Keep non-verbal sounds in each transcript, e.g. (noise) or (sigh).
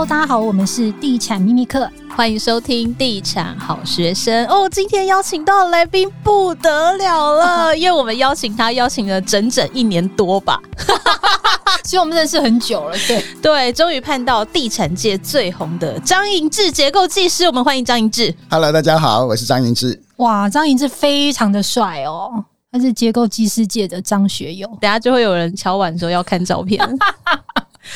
Hello，大家好，我们是地产秘密客，欢迎收听地产好学生哦。今天邀请到来宾不得了了，(laughs) 因为我们邀请他邀请了整整一年多吧，(laughs) 其实我们认识很久了。对 (laughs) 对，终于盼到地产界最红的张银志结构技师，我们欢迎张银志。Hello，大家好，我是张银志。哇，张银志非常的帅哦，他是结构技师界的张学友。等下就会有人敲碗说要看照片。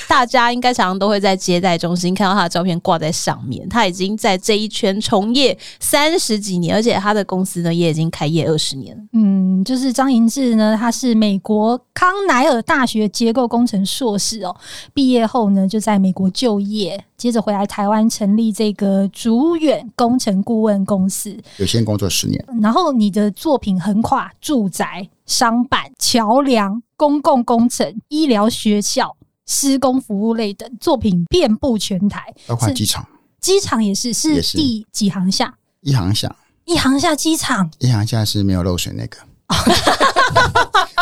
大家应该常常都会在接待中心看到他的照片挂在上面。他已经在这一圈从业三十几年，而且他的公司呢也已经开业二十年。嗯，就是张银志呢，他是美国康奈尔大学结构工程硕士哦。毕业后呢，就在美国就业，接着回来台湾成立这个竹远工程顾问公司，有限工作十年。然后你的作品横跨住宅、商办、桥梁、公共工程、医疗、学校。施工服务类等作品遍布全台，包括机场，机场也是是第几航下？一航下，一航下机场，一航下是没有漏水那个。(laughs)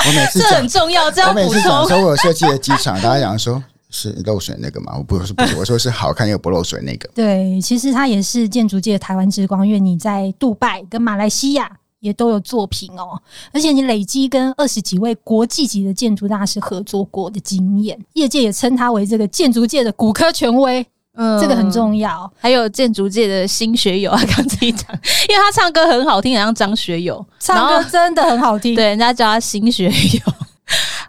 我每次这很重要。我每次讲说我有设计的机场，大家讲说是漏水那个嘛？我不是不是，我说是好看又不漏水那个。(laughs) 对，其实它也是建筑界的台湾之光，因为你在杜拜跟马来西亚。也都有作品哦，而且你累积跟二十几位国际级的建筑大师合作过的经验，业界也称他为这个建筑界的骨科权威，嗯，这个很重要。还有建筑界的新学友啊，刚自己讲，(laughs) 因为他唱歌很好听，很像张学友，唱歌真的很好听，对，人家叫他新学友。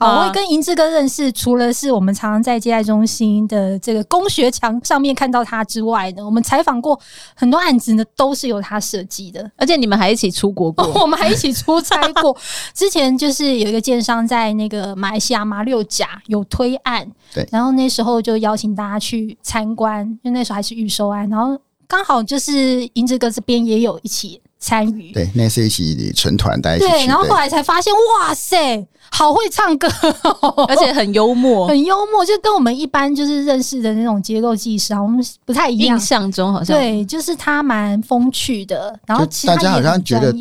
好，我会跟银志哥认识，除了是我们常常在接待中心的这个工学墙上面看到他之外呢，我们采访过很多案子呢，都是由他设计的，而且你们还一起出国过，(laughs) 我们还一起出差过。(laughs) 之前就是有一个建商在那个马来西亚马六甲有推案，对，然后那时候就邀请大家去参观，因为那时候还是预售案，然后刚好就是银志哥这边也有一起。参与对，那是一起成团在一起。对，然后后来才发现，哇塞，好会唱歌，(laughs) 而且很幽默，(laughs) 很幽默，就跟我们一般就是认识的那种结构技师啊，我们不太一样。印象中好像对，就是他蛮风趣的，然后其他大家好像觉得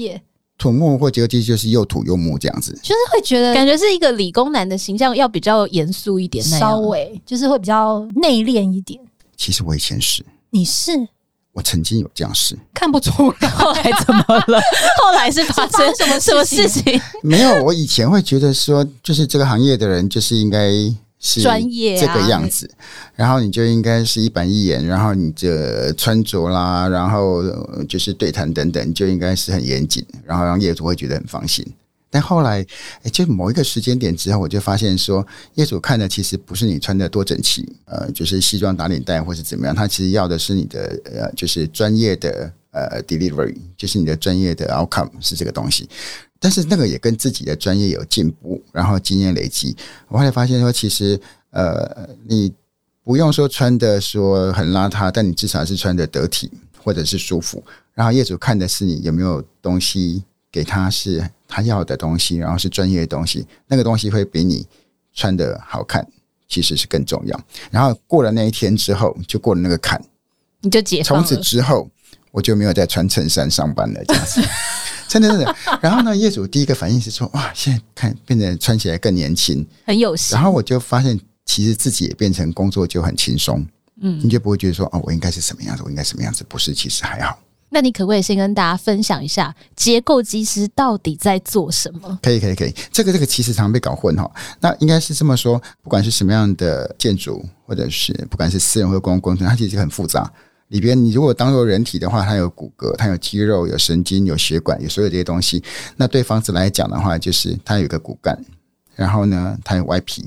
土木或结构技师就是又土又木这样子，就是会觉得感觉是一个理工男的形象，要比较严肃一点，稍微就是会比较内敛一点。其实我以前是，你是。我曾经有这样试，看不出来，后来怎么了？后来是发生什么什么事情？没有，我以前会觉得说，就是这个行业的人就是应该是专业这个样子，然后你就应该是一板一眼，然后你的穿着啦，然后就是对谈等等，就应该是很严谨，然后让业主会觉得很放心。但后来，就某一个时间点之后，我就发现说，业主看的其实不是你穿的多整齐，呃，就是西装打领带或是怎么样，他其实要的是你的呃，就是专业的呃 delivery，就是你的专业的 outcome 是这个东西。但是那个也跟自己的专业有进步，然后经验累积，我后来发现说，其实呃，你不用说穿的说很邋遢，但你至少是穿的得体或者是舒服，然后业主看的是你有没有东西。给他是他要的东西，然后是专业的东西，那个东西会比你穿的好看，其实是更重要。然后过了那一天之后，就过了那个坎，你就解。从此之后，我就没有再穿衬衫上班了，这样子，(laughs) 真的是。然后呢，业主第一个反应是说：“哇，现在看变得穿起来更年轻，很有型。”然后我就发现，其实自己也变成工作就很轻松，嗯，你就不会觉得说：“哦，我应该是什么样子？我应该什么样子？”不是，其实还好。那你可不可以先跟大家分享一下结构技师到底在做什么？可以，可以，可以。这个，这个其实常常被搞混哈。那应该是这么说：不管是什么样的建筑，或者是不管是私人或公共工程，它其实很复杂。里边你如果当做人体的话，它有骨骼，它有肌肉，有神经，有血管，有所有这些东西。那对房子来讲的话，就是它有一个骨干，然后呢，它有外皮，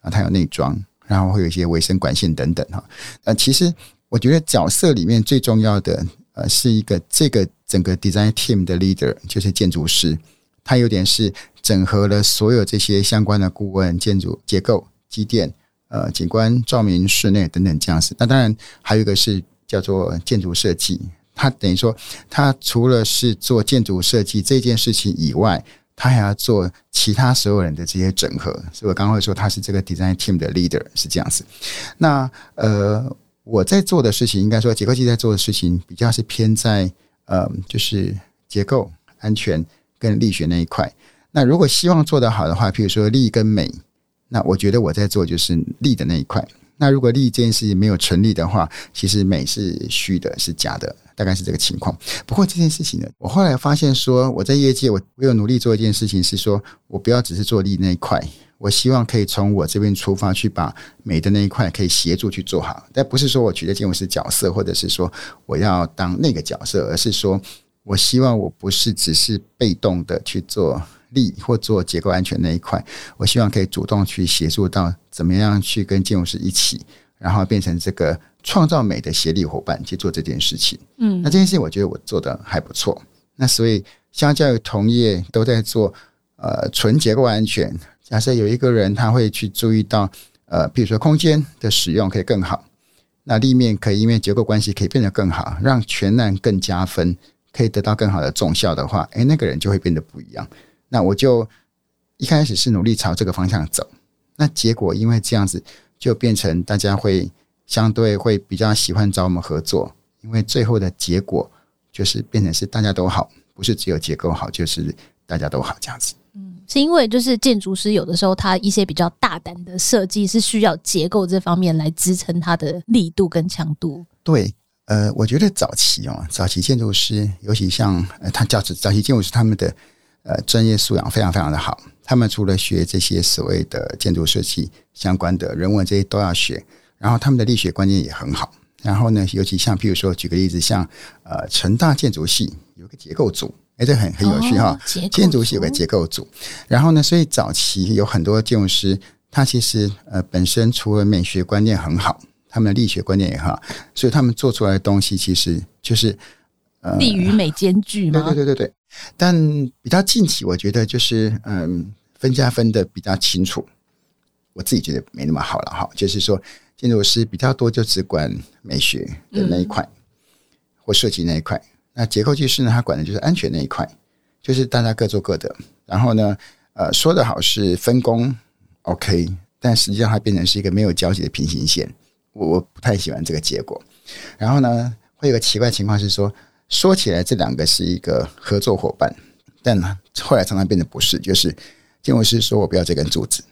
然后它有内装，然后会有一些卫生管线等等哈。呃，其实我觉得角色里面最重要的。呃，是一个这个整个 design team 的 leader，就是建筑师，他有点是整合了所有这些相关的顾问、建筑结构、机电、呃景观、照明、室内等等这样子。那当然还有一个是叫做建筑设计，他等于说他除了是做建筑设计这件事情以外，他还要做其他所有人的这些整合。所以我刚刚会说他是这个 design team 的 leader 是这样子。那呃。我在做的事情，应该说结构技在做的事情比较是偏在呃，就是结构安全跟力学那一块。那如果希望做得好的话，譬如说力跟美，那我觉得我在做就是力的那一块。那如果力这件事情没有成立的话，其实美是虚的，是假的，大概是这个情况。不过这件事情呢，我后来发现说，我在业界我我有努力做一件事情，是说我不要只是做力那一块。我希望可以从我这边出发，去把美的那一块可以协助去做好，但不是说我取得建筑师角色，或者是说我要当那个角色，而是说我希望我不是只是被动的去做力或做结构安全那一块，我希望可以主动去协助到怎么样去跟建筑师一起，然后变成这个创造美的协力伙伴去做这件事情。嗯，那这件事情我觉得我做得还不错。那所以相较于同业都在做呃纯结构安全。假设有一个人他会去注意到，呃，比如说空间的使用可以更好，那立面可以因为结构关系可以变得更好，让全案更加分，可以得到更好的综效的话，诶，那个人就会变得不一样。那我就一开始是努力朝这个方向走，那结果因为这样子，就变成大家会相对会比较喜欢找我们合作，因为最后的结果就是变成是大家都好，不是只有结构好，就是大家都好这样子。是因为就是建筑师有的时候他一些比较大胆的设计是需要结构这方面来支撑它的力度跟强度。对，呃，我觉得早期哦，早期建筑师，尤其像呃，他叫早期建筑师，他们的呃专业素养非常非常的好。他们除了学这些所谓的建筑设计相关的人文这些都要学，然后他们的力学观念也很好。然后呢，尤其像譬如说举个例子，像呃成大建筑系有一个结构组。哎，这很很有趣哈！建筑系有个结构组，然后呢，所以早期有很多建筑师，他其实呃本身除了美学观念很好，他们的力学观念也好，所以他们做出来的东西其实就是呃力与美兼具嘛。对对对对对。但比较近期，我觉得就是嗯分家分的比较清楚，我自己觉得没那么好了哈。就是说，建筑师比较多就只管美学的那一块，嗯、或设计那一块。那结构技师呢？他管的就是安全那一块，就是大家各做各的。然后呢，呃，说得好是分工 OK，但实际上它变成是一个没有交集的平行线。我我不太喜欢这个结果。然后呢，会有个奇怪情况是说，说起来这两个是一个合作伙伴，但呢，后来常常变得不是。就是建筑师说我不要这根柱子，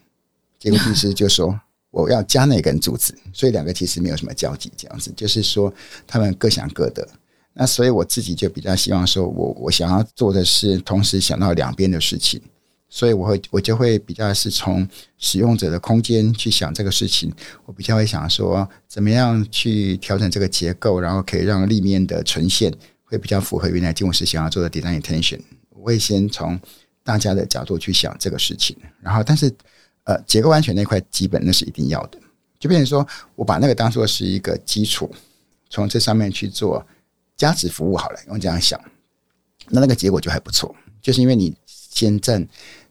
结构技师就说我要加那根柱子，所以两个其实没有什么交集。这样子就是说，他们各想各的。那所以我自己就比较希望说，我我想要做的是同时想到两边的事情，所以我会我就会比较是从使用者的空间去想这个事情，我比较会想说，怎么样去调整这个结构，然后可以让立面的呈现会比较符合原来建筑师想要做的 design intention。我会先从大家的角度去想这个事情，然后但是呃结构安全那块基本那是一定要的，就变成说我把那个当做是一个基础，从这上面去做。加值服务好了，用这样想，那那个结果就还不错，就是因为你先站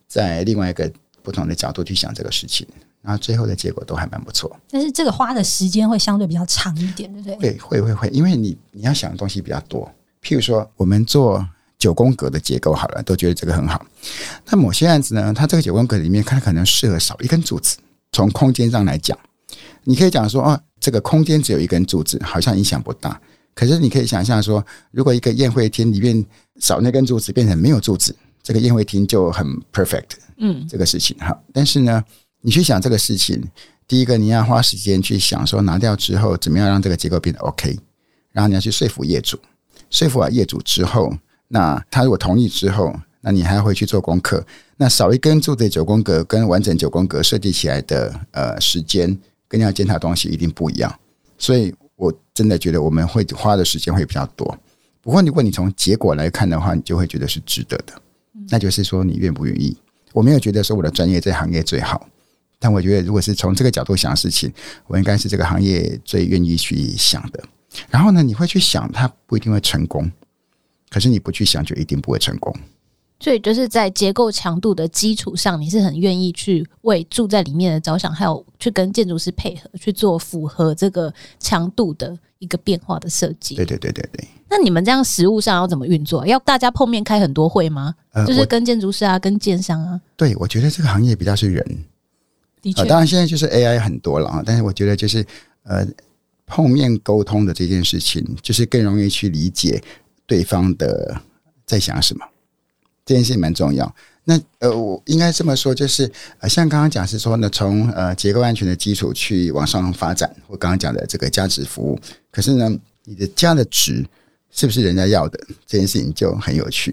在另外一个不同的角度去想这个事情，然后最后的结果都还蛮不错。但是这个花的时间会相对比较长一点，对不对？会会会会，因为你你要想的东西比较多。譬如说，我们做九宫格的结构好了，都觉得这个很好。那某些案子呢，它这个九宫格里面，它可能适合少一根柱子。从空间上来讲，你可以讲说，哦，这个空间只有一根柱子，好像影响不大。可是你可以想象说，如果一个宴会厅里面少那根柱子，变成没有柱子，这个宴会厅就很 perfect。嗯，这个事情哈。但是呢，你去想这个事情，第一个你要花时间去想说拿掉之后怎么样让这个结构变得 OK，然后你要去说服业主，说服完业主之后，那他如果同意之后，那你还要回去做功课。那少一根柱子的九宫格跟完整九宫格设计起来的呃时间跟要检查东西一定不一样，所以。我真的觉得我们会花的时间会比较多，不过如果你从结果来看的话，你就会觉得是值得的。那就是说你愿不愿意？我没有觉得说我的专业在行业最好，但我觉得如果是从这个角度想事情，我应该是这个行业最愿意去想的。然后呢，你会去想它不一定会成功，可是你不去想就一定不会成功。所以就是在结构强度的基础上，你是很愿意去为住在里面的着想，还有去跟建筑师配合去做符合这个强度的一个变化的设计。对对对对对。那你们这样实物上要怎么运作？要大家碰面开很多会吗？呃，就是跟建筑师啊，跟建商啊。对，我觉得这个行业比较是人。的确，呃，当然现在就是 AI 很多了啊，但是我觉得就是呃碰面沟通的这件事情，就是更容易去理解对方的在想什么。这件事情蛮重要。那呃，我应该这么说，就是呃，像刚刚讲是说呢，从呃结构安全的基础去往上发展，我刚刚讲的这个价值服务，可是呢，你的加的值是不是人家要的这件事情就很有趣。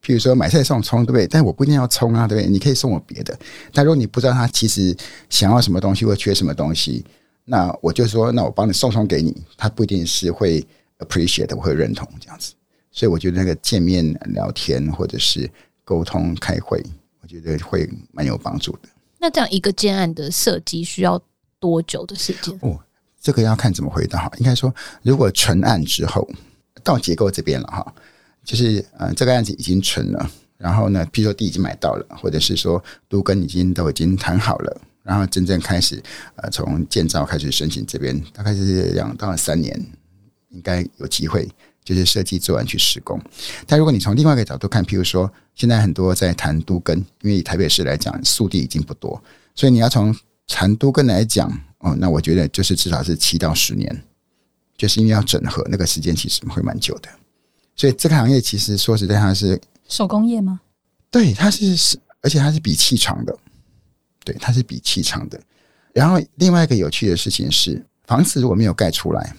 譬如说买菜送葱，对不对？但我不一定要葱啊，对不对？你可以送我别的。但如果你不知道他其实想要什么东西或缺什么东西，那我就说，那我帮你送葱给你，他不一定是会 appreciate 会认同这样子。所以我觉得那个见面聊天或者是。沟通开会，我觉得会蛮有帮助的。那这样一个建案的设计需要多久的时间？哦，这个要看怎么回答哈。应该说，如果存案之后到结构这边了哈，就是呃这个案子已经存了，然后呢，譬如说地已经买到了，或者是说都跟已经都已经谈好了，然后真正开始呃从建造开始申请这边，大概是两到三年，应该有机会。就是设计做完去施工，但如果你从另外一个角度看，譬如说现在很多在谈都跟，因为台北市来讲，速地已经不多，所以你要从谈都跟来讲，哦，那我觉得就是至少是七到十年，就是因为要整合，那个时间其实会蛮久的。所以这个行业其实说实在，它是手工业吗？对，它是是，而且它是比气长的，对，它是比气长的。然后另外一个有趣的事情是，房子如果没有盖出来。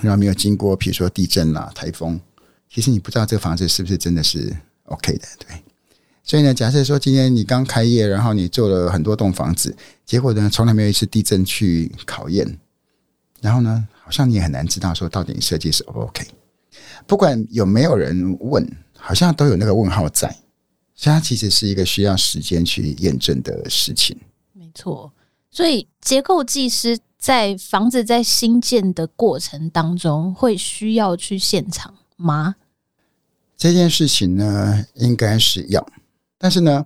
然后没有经过，比如说地震啦、台风，其实你不知道这个房子是不是真的是 OK 的，对。所以呢，假设说今天你刚开业，然后你做了很多栋房子，结果呢，从来没有一次地震去考验，然后呢，好像你也很难知道说到底你设计是不 OK。不管有没有人问，好像都有那个问号在，所以它其实是一个需要时间去验证的事情。没错，所以结构技师。在房子在新建的过程当中，会需要去现场吗？这件事情呢，应该是要。但是呢，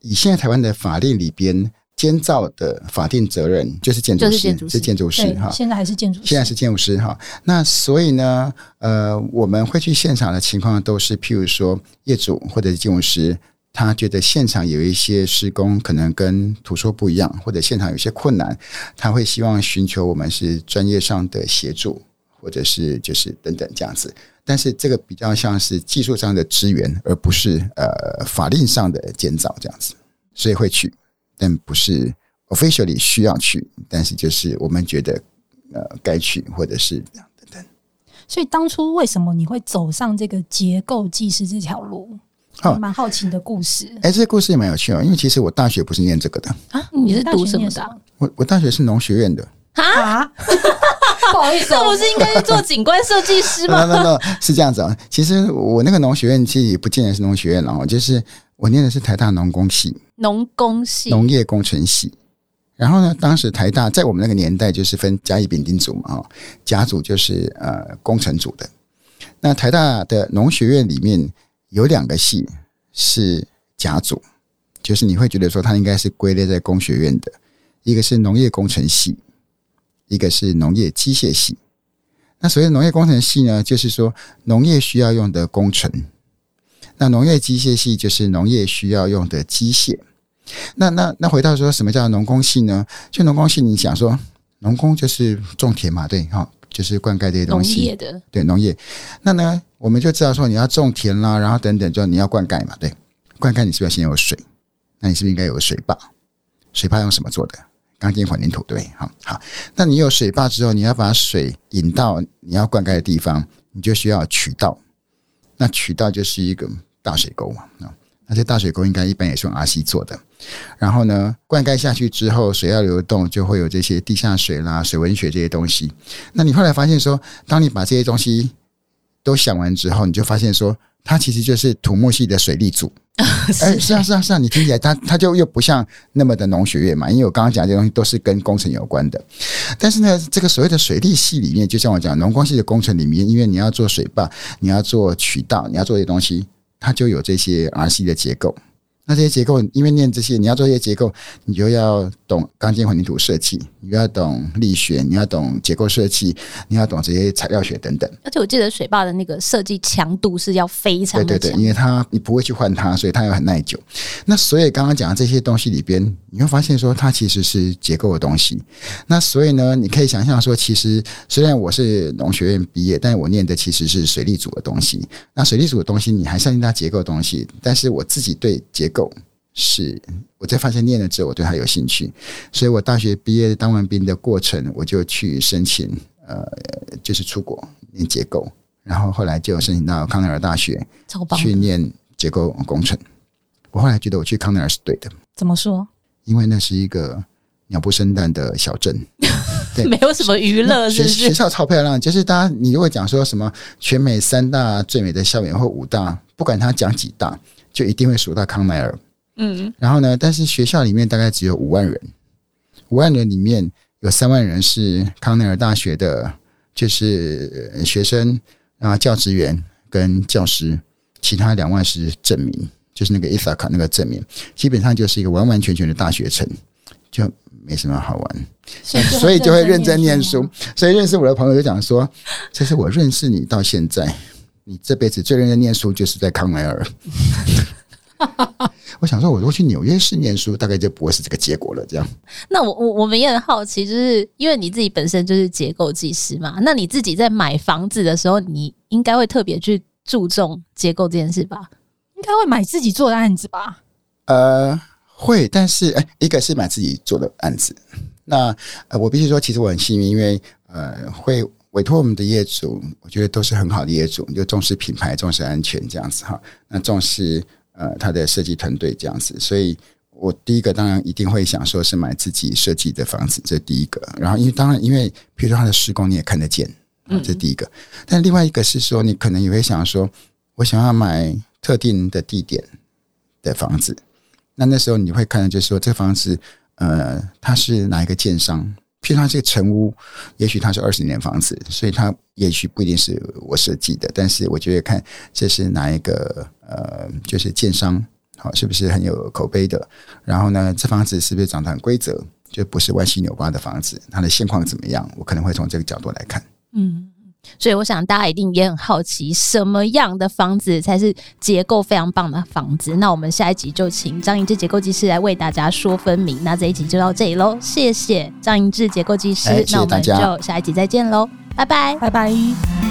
以现在台湾的法令里边，监造的法定责任就是建筑师，是建筑师哈。现在还是建筑师，现在是建筑师哈。那所以呢，呃，我们会去现场的情况都是，譬如说业主或者是建筑师。他觉得现场有一些施工可能跟图说不一样，或者现场有些困难，他会希望寻求我们是专业上的协助，或者是就是等等这样子。但是这个比较像是技术上的支援，而不是呃法令上的建造这样子。所以会去，但不是 officially 需要去，但是就是我们觉得呃该去，或者是等等。所以当初为什么你会走上这个结构技师这条路？蛮好奇的故事，哎、欸，这个故事也蛮有趣哦。因为其实我大学不是念这个的啊，你是读什么的？我我大学是农学院的啊，不好意思，我不是应该是做景观设计师吗？no, no, no, no, 是这样子啊。其实我那个农学院其实也不见得是农学院哦，就是我念的是台大农工系，农工系，农业工程系。然后呢，当时台大在我们那个年代就是分甲乙丙丁组嘛，哦，甲组就是呃工程组的。那台大的农学院里面。有两个系是甲组，就是你会觉得说它应该是归类在工学院的，一个是农业工程系，一个是农业机械系。那所谓农业工程系呢，就是说农业需要用的工程；那农业机械系就是农业需要用的机械。那那那回到说什么叫农工系呢？就农工系，你想说农工就是种田嘛，对哈。就是灌溉这些东西，农业的对农业。那呢，我们就知道说你要种田啦，然后等等，就你要灌溉嘛，对，灌溉你是不是要先有水？那你是不是应该有个水坝？水坝用什么做的？钢筋混凝土，对，好，好。那你有水坝之后，你要把水引到你要灌溉的地方，你就需要渠道。那渠道就是一个大水沟嘛，那些大水沟应该一般也是用 RC 做的，然后呢，灌溉下去之后，水要流动，就会有这些地下水啦、水文学这些东西。那你后来发现说，当你把这些东西都想完之后，你就发现说，它其实就是土木系的水利组。(laughs) 哎，是啊，是啊，是啊，你听起来它它就又不像那么的农学院嘛，因为我刚刚讲这些东西都是跟工程有关的。但是呢，这个所谓的水利系里面，就像我讲农工系的工程里面，因为你要做水坝，你要做渠道，你要做这些东西。它就有这些 RC 的结构。那这些结构，因为念这些，你要做这些结构，你就要懂钢筋混凝土设计，你要懂力学，你要懂结构设计，你要懂这些材料学等等。而且我记得水坝的那个设计强度是要非常的，对对对，因为它你不会去换它，所以它又很耐久。那所以刚刚讲的这些东西里边，你会发现说它其实是结构的东西。那所以呢，你可以想象说，其实虽然我是农学院毕业，但是我念的其实是水利组的东西。那水利组的东西，你还是要念它结构的东西，但是我自己对结构是我在发现念了之后，我对它有兴趣，所以我大学毕业当完兵的过程，我就去申请，呃，就是出国念结构，然后后来就申请到康奈尔大学去念结构工程。我后来觉得我去康奈尔是对的，怎么说？因为那是一个鸟不生蛋的小镇，(laughs) 对，没有什么娱乐，是不是？学校超漂亮，就是大家你如果讲说什么全美三大最美的校园或五大，不管他讲几大，就一定会数到康奈尔。嗯，然后呢？但是学校里面大概只有五万人，五万人里面有三万人是康奈尔大学的，就是学生啊、教职员跟教师，其他两万是证明，就是那个伊萨卡那个证明，基本上就是一个完完全全的大学城，就没什么好玩，所以就会认真念书。所以认识我的朋友就讲说，这是我认识你到现在，你这辈子最认真念书就是在康奈尔。(laughs) 我想说，我如果去纽约市念书，大概就不会是这个结果了。这样，那我我我们也很好奇，就是因为你自己本身就是结构技师嘛，那你自己在买房子的时候，你应该会特别去注重结构这件事吧？应该会买自己做的案子吧？呃，会，但是哎，一个是买自己做的案子。那呃，我必须说，其实我很幸运，因为呃，会委托我们的业主，我觉得都是很好的业主，就重视品牌、重视安全这样子哈。那重视。呃，他的设计团队这样子，所以我第一个当然一定会想说是买自己设计的房子，这是第一个。然后，因为当然，因为比如说他的施工你也看得见，这是第一个。但另外一个是说，你可能也会想说，我想要买特定的地点的房子，那那时候你会看的就是说，这房子呃，它是哪一个建商？譬如它这个成屋，也许它是二十年房子，所以它也许不一定是我设计的，但是我觉得看这是哪一个。呃，就是建商好，是不是很有口碑的？然后呢，这房子是不是长得很规则，就不是歪七扭八的房子？它的现况怎么样？我可能会从这个角度来看。嗯，所以我想大家一定也很好奇，什么样的房子才是结构非常棒的房子？那我们下一集就请张英志结构技师来为大家说分明。那这一集就到这里喽，谢谢张英志结构技师。那我们就下一集再见喽，拜拜，拜拜。